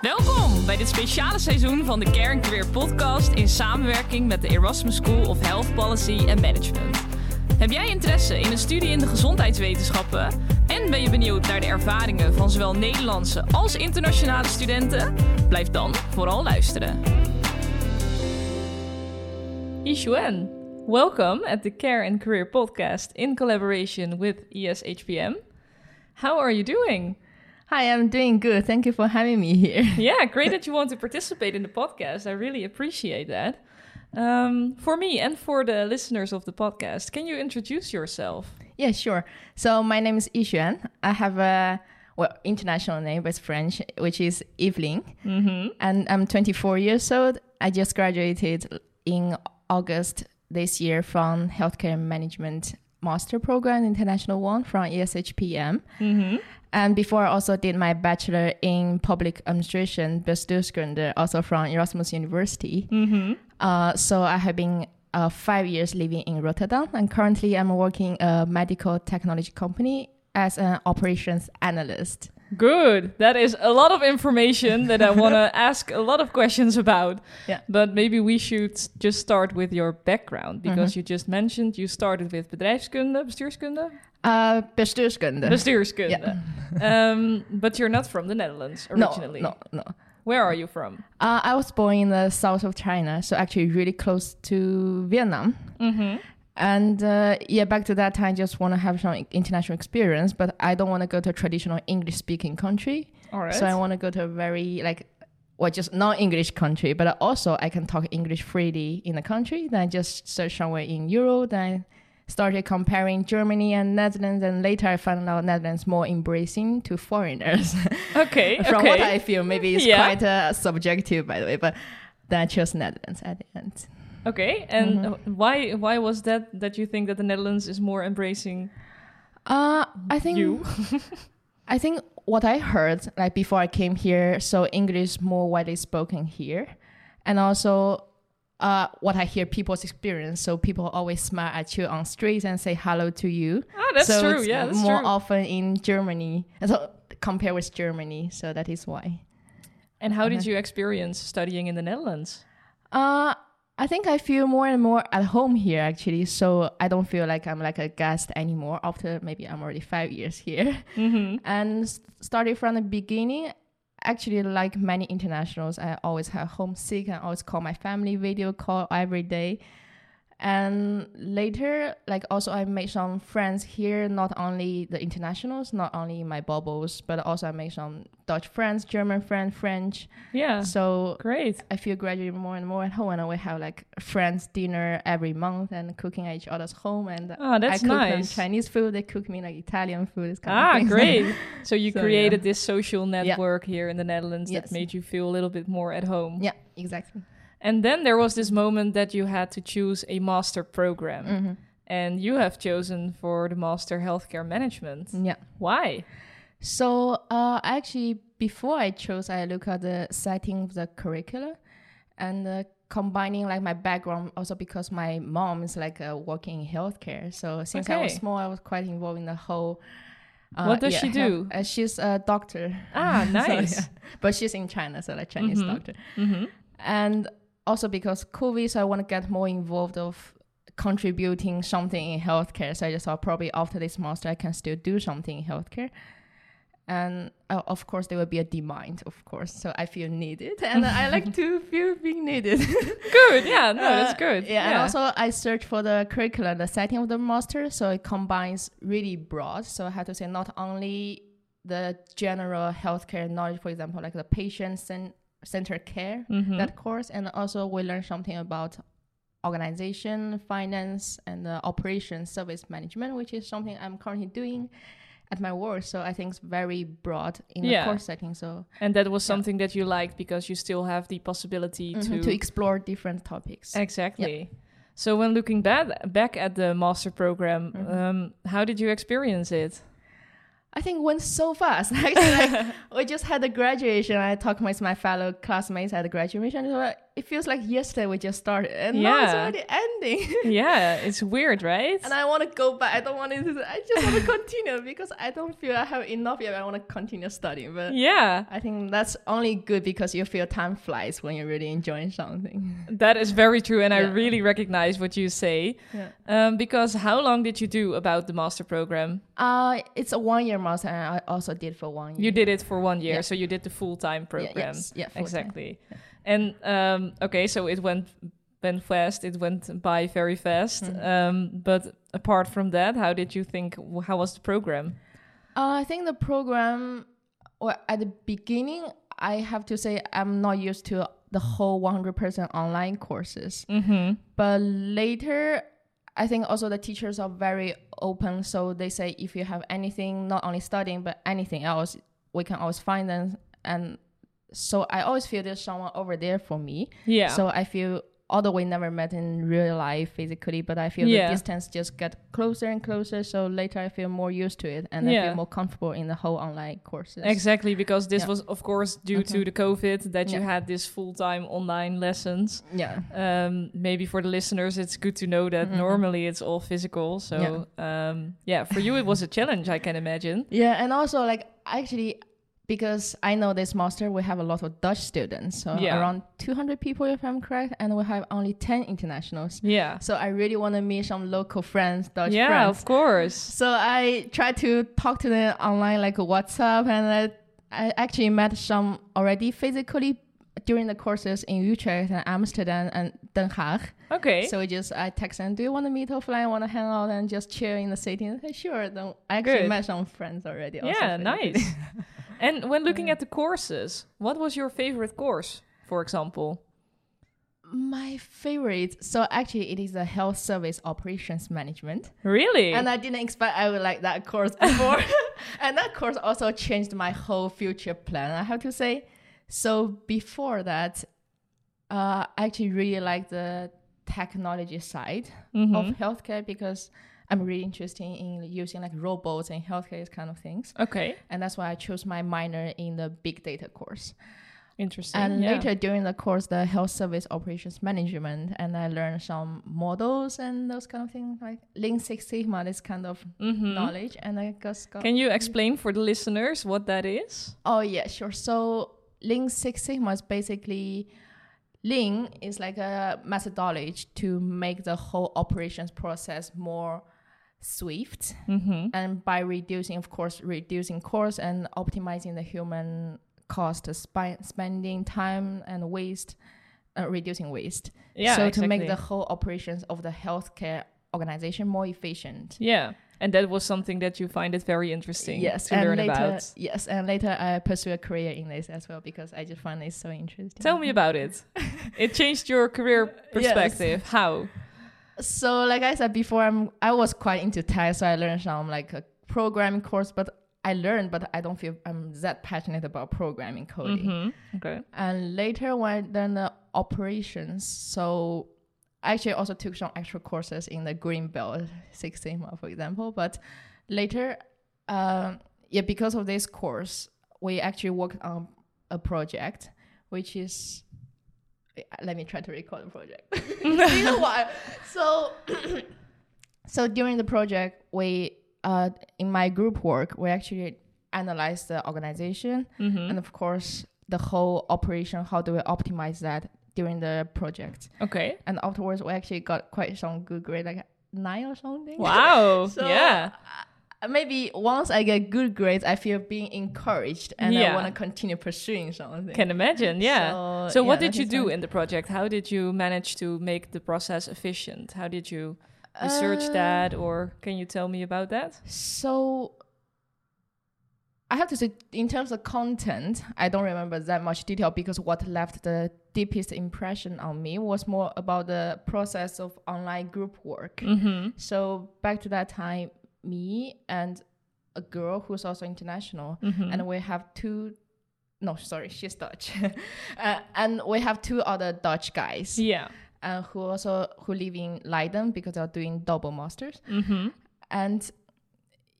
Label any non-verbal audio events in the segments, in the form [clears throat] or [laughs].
Welkom bij dit speciale seizoen van de Care Career podcast in samenwerking met de Erasmus School of Health Policy and Management. Heb jij interesse in een studie in de gezondheidswetenschappen en ben je benieuwd naar de ervaringen van zowel Nederlandse als internationale studenten? Blijf dan vooral luisteren. Yixuan, welcome at the Care and Career podcast in collaboration with ESHPM. How are you doing? Hi, I'm doing good. Thank you for having me here. [laughs] Yeah, great that you want to participate in the podcast. I really appreciate that. Um, for me and for the listeners of the podcast, can you introduce yourself? yeah, sure. So my name is Yixuan. I have a well international name, but it's French, which is Evelyn, Mm-hmm. and I'm 24 years old. I just graduated in August this year from Healthcare Management Master Program, International One from ESHPM. Mm-hmm. And before, I also did my bachelor in public administration, bestuurskunde, also from Erasmus University. Mm-hmm. Uh, so I have been uh, five years living in Rotterdam, and currently I'm working a medical technology company as an operations analyst. Good. That is a lot of information that I [laughs] want to ask a lot of questions about. Yeah. But maybe we should just start with your background because you just mentioned you started with bedrijfskunde, bestuurskunde, Uh, bestuurskunde. bestuurskunde. [laughs] um, but you're not from the Netherlands no, originally. no, no. Where are you from? Uh, I was born in the south of China, so actually really close to Vietnam. Mm-hmm. And uh, yeah, back to that time, I just want to have some international experience, but I don't want to go to a traditional English-speaking country. All right. So I want to go to a very like, well, just non-English country, but also I can talk English freely in the country. Then I just search somewhere in Europe. Then I started comparing Germany and Netherlands, and later I found out Netherlands more embracing to foreigners. [laughs] okay. From okay. what I feel, maybe it's Yeah. quite uh, subjective, by the way, but then I chose Netherlands at the end. Okay, and Mhm. uh, why why was that that you think that the Netherlands is more embracing Uh, I think you? [laughs] I think what I heard like before I came here, so English more widely spoken here, and also uh, what I hear people's experience. So people always smile at you on streets and say hello to you. Ah, that's so true. Yeah, that's more true. often in Germany, so compare with Germany. So that is why. and how did Okay. you experience studying in the Netherlands? Uh, I think I feel more and more at home here actually. So I don't feel like I'm like a guest anymore after maybe I'm already five years here. Mm-hmm. [laughs] and started from the beginning actually like many internationals i always have homesick and always call my family video call every day and later like also i made some friends here not only the internationals not only my bubbles but also i made some dutch friends german friends french Yeah, so great. i feel gradually more and more at home and we have like friends dinner every month and cooking at each other's home and Ah, that's I cook them. Chinese food. They cook me like Italian food. This kind of Ah, great. [laughs] So you So, created this social network here in the Netherlands that made you feel a little bit more at home. yeah, exactly. And then there was this moment that you had to choose a master program. Mhm. And you have chosen for the master healthcare management. Yeah. Why? So uh, actually, before I chose, I look at the setting of the curricula, and uh, combining like my background also because my mom is like uh, working in healthcare. So since I was small, I was quite involved in the whole. Uh, What does she health- do? Uh, she's a doctor. Ah, [laughs] So, nice. yeah. But she's in China, so like Chinese Mhm. doctor. Mm-hmm. and also because COVID, so I want to get more involved of contributing something in healthcare. So I just thought probably after this master, I can still do something in healthcare. And uh, of course, there will be a demand, of course. So I feel needed, [laughs] and I like to feel being needed. [laughs] Good. Yeah, no, that's Uh, good. Yeah, and also I search for the curriculum, the setting of the master, so it combines really broad. So I have to say not only the general healthcare knowledge, for example, like the patient cen- centered care, Mhm. that course, and also we learn something about organization, finance, and uh, operation service management, which is something I'm currently doing at my work. So I think it's very broad in Yeah. the course setting. So And that was Yeah. something that you liked because you still have the possibility mhm, to to explore different topics. exactly. So when looking back back at the master program, Mhm. um, how did you experience it? I think went so fast. [laughs] Actually, like, [laughs] we just had the graduation. I talked with my fellow classmates at the graduation. So, like, it feels like yesterday we just started, and now it's already ending. [laughs] yeah, it's weird, right? and I want to go back. I don't want to. I just want to continue because I don't feel I have enough yet. I want to continue studying, but yeah, I think that's only good because you feel time flies when you're really enjoying something. [laughs] that is very true, and I really recognize what you say. Yeah. Um, because how long did you do about the master program? Uh, it's a one year master, and I also did for one year. You did it for one year, Yeah. so you did the full time program. yes, yeah, full-time. exactly. And um, okay, so it went went fast. It went by very fast. Mhm. Um, but apart from that, how did you think? How was the program? Uh, I think the program, well, at the beginning, I have to say I'm not used to the whole 100% online courses. Mm-hmm. But later, I think also the teachers are very open. So they say if you have anything, not only studying, but anything else, we can always find them. And so I always feel there's someone over there for me. Yeah. So I feel, although we never met in real life physically, but I feel Yeah. the distance just get closer and closer. So later I feel more used to it and I feel more comfortable in the whole online courses. Exactly, because this Yeah. was, of course, due to Mhm. the COVID that you had this full time online lessons. Yeah. Um, maybe for the listeners, it's good to know that Mhm. normally it's all physical. So, yeah. Um, yeah, for you, it was a challenge, I can imagine. Yeah. And also, like, actually, because I know this master, we have a lot of Dutch students. So Yeah. around 200 people, if I'm correct. And we have only 10 internationals. Yeah. So I really want to meet some local friends, Dutch yeah, friends. of course. So I try to talk to them online, like WhatsApp, and I, I actually met some already physically during the courses in Utrecht and Amsterdam and Den Haag. Okay. So we just I text them, do you want to meet offline? Want to hang out and just chill in the city? And say, sure. Then I actually Good. met some friends already. also yeah, nice. [laughs] and when looking at the courses, what was your favorite course, for example? My favorite. So actually, it is the health service operations management. Really? And I didn't expect I would like that course [laughs] before. [laughs] and that course also changed my whole future plan, I have to say. So before that, uh, I actually really like the technology side Mhm. of healthcare because I'm really interested in using like robots and healthcare kind of things. okay. And that's why I chose my minor in the big data course. Interesting. And yeah. later during the course, the health service operations management, and I learned some models and those kind of things like Lean Six Sigma, this kind of Mhm. knowledge. And I just got. Can you explain for the listeners what that is? oh yeah, sure. So Lean Six Sigma is basically Lean is like a methodology to make the whole operations process more swift, Mm-hmm. and by reducing, of course, reducing cost and optimizing the human cost, spi- spending time and waste, uh, reducing waste. Yeah. so exactly. to make the whole operations of the healthcare organization more efficient. Yeah. And that was something that you find it very interesting Yes, to and learn later, about. yes, and later I pursue a career in this as well because I just find it so interesting. Tell me about it. [laughs] it changed your career perspective. How? So, like I said before, I'm I was quite into tech, so I learned some like a programming course, but I learned, but I don't feel I'm that passionate about programming coding. Mm-hmm. Okay. And later, when I done the operations, so I actually also took some extra courses in the Green Belt [laughs] Six Sigma, for example. But later, um, yeah, because of this course, we actually worked on a project, which is. Let me try to record the project. [laughs] [laughs] been a. So, [clears throat] so during the project, we uh, in my group work, we actually analyzed the organization Mm-hmm. and of course the whole operation how do we optimize that during the project Okay. and afterwards we actually got quite some good grade like nine or something Wow. [laughs] so yeah. uh, maybe once i get good grades i feel being encouraged and Yeah. i want to continue pursuing something Can imagine. Yeah. so, So, yeah, what did you do fun. in the project? How did you manage to make the process efficient? How did you research Uh, that, or can you tell me about that? So I have to say, in terms of content, I don't remember that much detail because what left the deepest impression on me was more about the process of online group work. Mm-hmm. So back to that time, me and a girl who's also international, Mm-hmm. and we have two. No, sorry, she's Dutch, [laughs] uh, and we have two other Dutch guys yeah. uh, who also who live in Leiden because they're doing double masters. Mm-hmm. And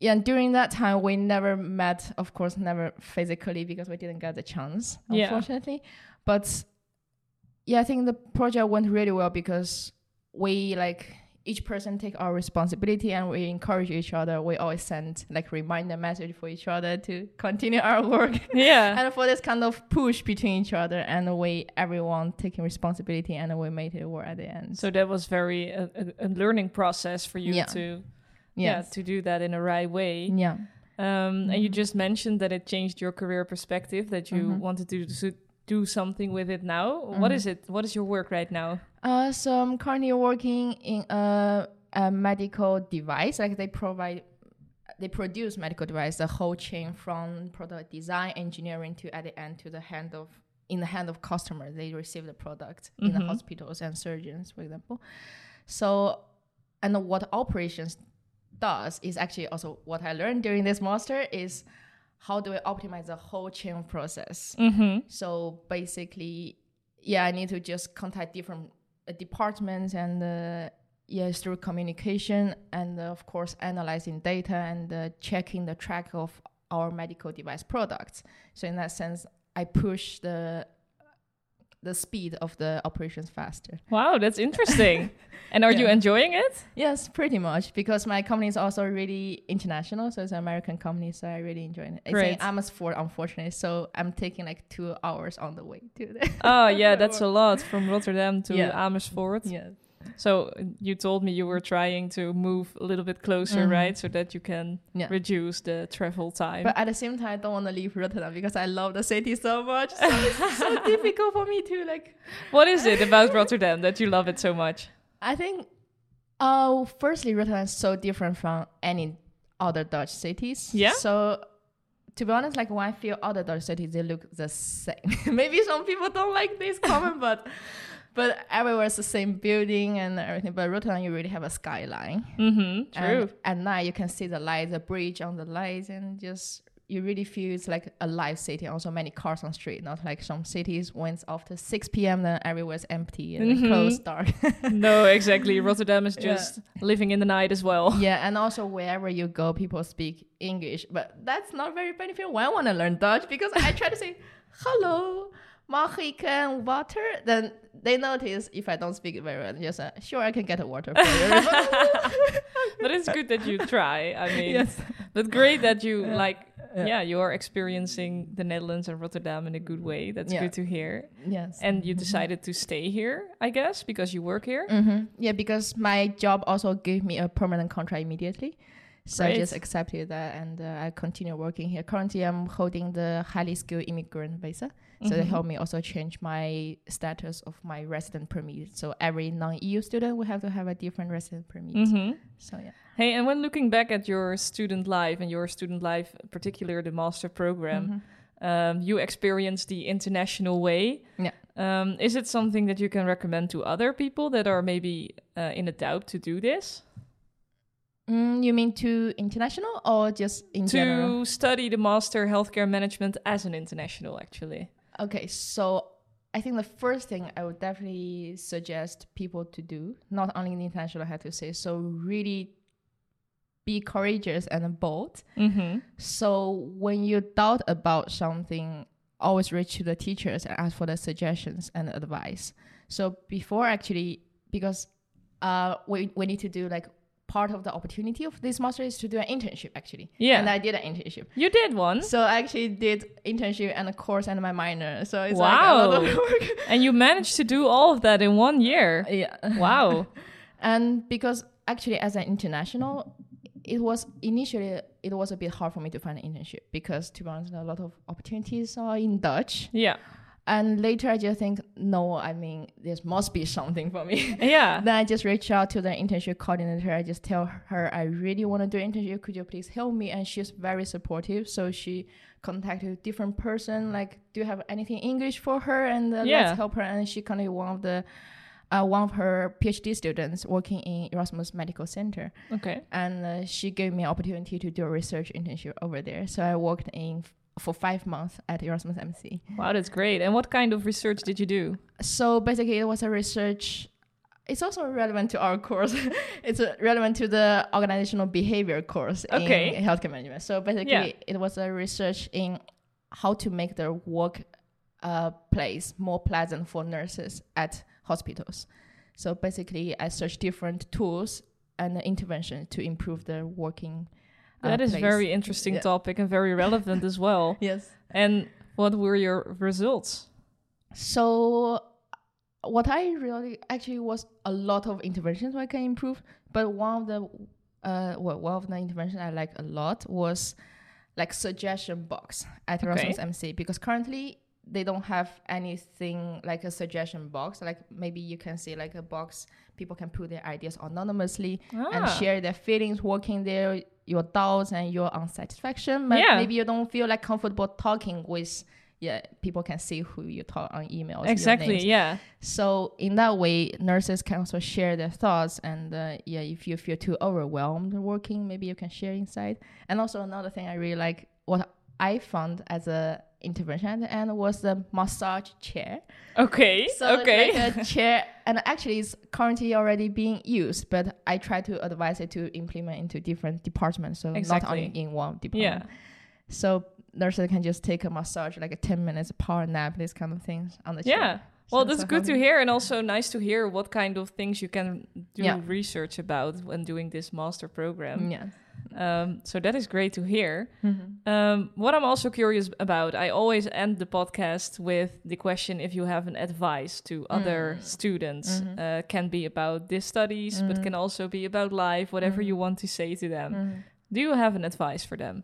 yeah, and during that time, we never met, of course, never physically because we didn't get the chance, Yeah. unfortunately. But yeah, I think the project went really well because we like each person take our responsibility and we encourage each other. We always send like reminder message for each other to continue our work. [laughs] [laughs] Yeah. and for this kind of push between each other and we everyone taking responsibility and we made it work at the end. so that was very a, a, a learning process for you Yeah. to yeah to do that in the right way. yeah. Um, And you Mhm. just mentioned that it changed your career perspective, that you Mhm. wanted to do, do something with it now. What Mhm. is it? What is your work right now? Uh, so I'm currently working in a, a medical device. Like they provide, they produce medical device, the whole chain from product design, engineering to at the end to the hand of in the hand of customer. They receive the product in the Mhm. hospitals and surgeons, for example. So, and what operations does is actually also what I learned during this master is how do we optimize the whole chain process. Mm-hmm. So basically, yeah, I need to just contact different uh, departments and uh, yes, through communication and uh, of course analyzing data and uh, checking the track of our medical device products. So in that sense, I push the the speed of the operations faster. Wow, that's interesting. [laughs] and are you enjoying it? Yes, pretty much because my company is also really international, so it's an American company, so I really enjoy it. It's Great. in Amersfoort, unfortunately, so I'm taking like two hours on the way to there. Oh, yeah, [laughs] that's a lot from Rotterdam to Yeah. Amersfoort. yeah. So you told me you were trying to move a little bit closer, Mhm. right? So that you can Yeah. reduce the travel time. But at the same time, I don't want to leave Rotterdam because I love the city so much. So it's so [laughs] difficult for me to like. what is it about Rotterdam that you love it so much? I think, uh, firstly, Rotterdam is so different from any other Dutch cities. Yeah? So, to be honest, like when I feel other Dutch cities, they look the same. [laughs] Maybe some people don't like this comment, but but everywhere is the same building and everything. But Rotterdam, you really have a skyline. Mm-hmm. True. And at night, you can see the lights, the bridge on the lights, and just you really feel it's like a live city. Also, many cars on street, not like some cities when it's after 6 p.m. then everywhere's empty and Mhm. closed, dark. [laughs] no, exactly. [laughs] Rotterdam is Yeah. just living in the night as well. yeah, and also wherever you go, people speak English, but that's not very beneficial when I want to learn Dutch because I try to say [laughs] hello. Mag ik een water? Then they notice if I don't speak it very well. Just uh, sure, I can get a water for you. but it's good that you try. I mean, yes. but great that you Yeah. like. Yeah. Yeah. you're experiencing the Netherlands and Rotterdam in a good way. That's Yeah. good to hear. Yes. And you decided to stay here, I guess, because you work here. hmm Yeah, because my job also gave me a permanent contract immediately. So I just accepted that and uh, I continue working here. Currently, I'm holding the highly skilled immigrant visa. So they Mhm. help me also change my status of my resident permit. So every non-EU student will have to have a different resident permit. Mhm. So yeah. Hey, and when looking back at your student life and your student life, particularly the master program, Mhm. um, you experienced the international way. Yeah. Um, is it something that you can recommend to other people that are maybe uh, in a doubt to do this? Mm, you mean to international or just in to general? study the master healthcare management as an international, actually. Okay, so I think the first thing I would definitely suggest people to do, not only in international, I have to say, so really be courageous and bold. Mm-hmm. So when you doubt about something, always reach to the teachers and ask for the suggestions and advice. So before actually, because uh, we, we need to do like part of the opportunity of this master is to do an internship actually. Yeah. And I did an internship. You did one, So I actually did internship and a course and my minor. So it's like a lot of Wow. work. [laughs] and you managed to do all of that in one year. yeah. Wow. [laughs] And because actually as an international, it was initially it was a bit hard for me to find an internship because to be honest, a lot of opportunities are in Dutch. yeah. And later I just think, no, I mean, there must be [laughs] something for me. Yeah. then I just reach out to the internship coordinator. I just tell her I really want to do internship. Could you please help me? And she's very supportive. So she contacted a different person. Like, do you have anything English for her? And uh, Yeah. let's help her. And she connected one of the uh, one of her PhD students working in Erasmus Medical Center, Okay. and uh, she gave me an opportunity to do a research internship over there. So I worked in for five months at Erasmus MC. Wow, that's great. And what kind of research did you do? So basically, it was a research. It's also relevant to our course. [laughs] it's uh, relevant to the organizational behavior course Okay. in healthcare management. So basically, Yeah. it was a research in how to make the work uh, place more pleasant for nurses at hospitals. So basically, I search different tools and interventions to improve the working. uh, That is place. very interesting Yeah. topic and very relevant as well. [laughs] Yes. And what were your results? So what I really actually was a lot of interventions I can improve, but one of the uh well, one of the interventions I like a lot was like suggestion box at Okay. Erasmus MC because currently they don't have anything like a suggestion box. Like maybe you can see like a box people can put their ideas anonymously and Ah. share their feelings working there, your doubts and your unsatisfaction. But Yeah. maybe you don't feel like comfortable talking with yeah, people can see who you talk on emails. Exactly, yeah. So in that way, nurses can also share their thoughts, and uh, yeah, if you feel too overwhelmed working, maybe you can share inside. And also another thing I really like, what I found as a intervention end was the massage chair. Okay, So okay. it's like a chair, and actually it's currently already being used, but I try to advise it to implement into different departments, so not only in one department. yeah. So nurses can just take a massage, like a ten minutes power nap, these kind of things on the chair. Yeah. Well, So- that's so good to hear, and also nice to hear what kind of things you can do Yeah. research about when doing this master program. Yeah. Um, so that is great to hear. Mm-hmm. Um, what I'm also curious about, I always end the podcast with the question if you have an advice to other Mm. students. Mhm. Uh, can be about this studies, but Mhm. can also be about life, whatever you want to say to them. Mhm. Do you have an advice for them?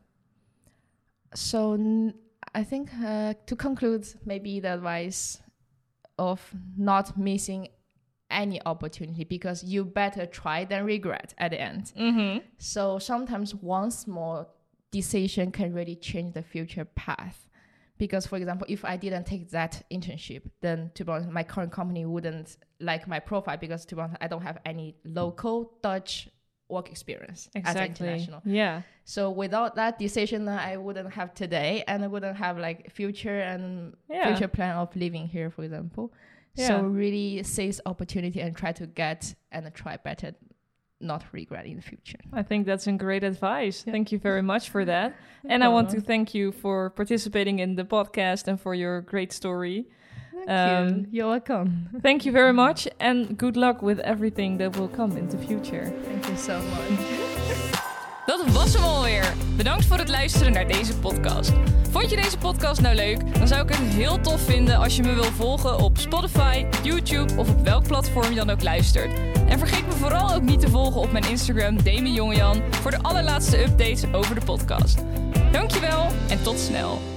So n- I think uh, to conclude, maybe the advice of not missing any opportunity because you better try than regret at the end. Mm-hmm. So sometimes one small decision can really change the future path. Because, for example, if I didn't take that internship, then to be honest, my current company wouldn't like my profile because, to be honest, I don't have any local Dutch work experience as an international. Yeah. So without that decision, I wouldn't have today, and I wouldn't have like future and Yeah. future plan of living here, for example. Yeah. So really seize opportunity and try to get and try better, not regret in the future. I think that's a great advice. Yeah. Thank you very much for that. [laughs] and I want to thank you for participating in the podcast and for your great story. Thank Um, you. You're welcome. Thank you very much and good luck with everything that will come in the future. Thank you so much. [laughs] Dat was hem alweer. Bedankt voor het luisteren naar deze podcast. Vond je deze podcast nou leuk? Dan zou ik het heel tof vinden als je me wil volgen op Spotify, YouTube of op welk platform je dan ook luistert. En vergeet me vooral ook niet te volgen op mijn Instagram Demi Jongejan voor de allerlaatste updates over de podcast. Dankjewel en tot snel.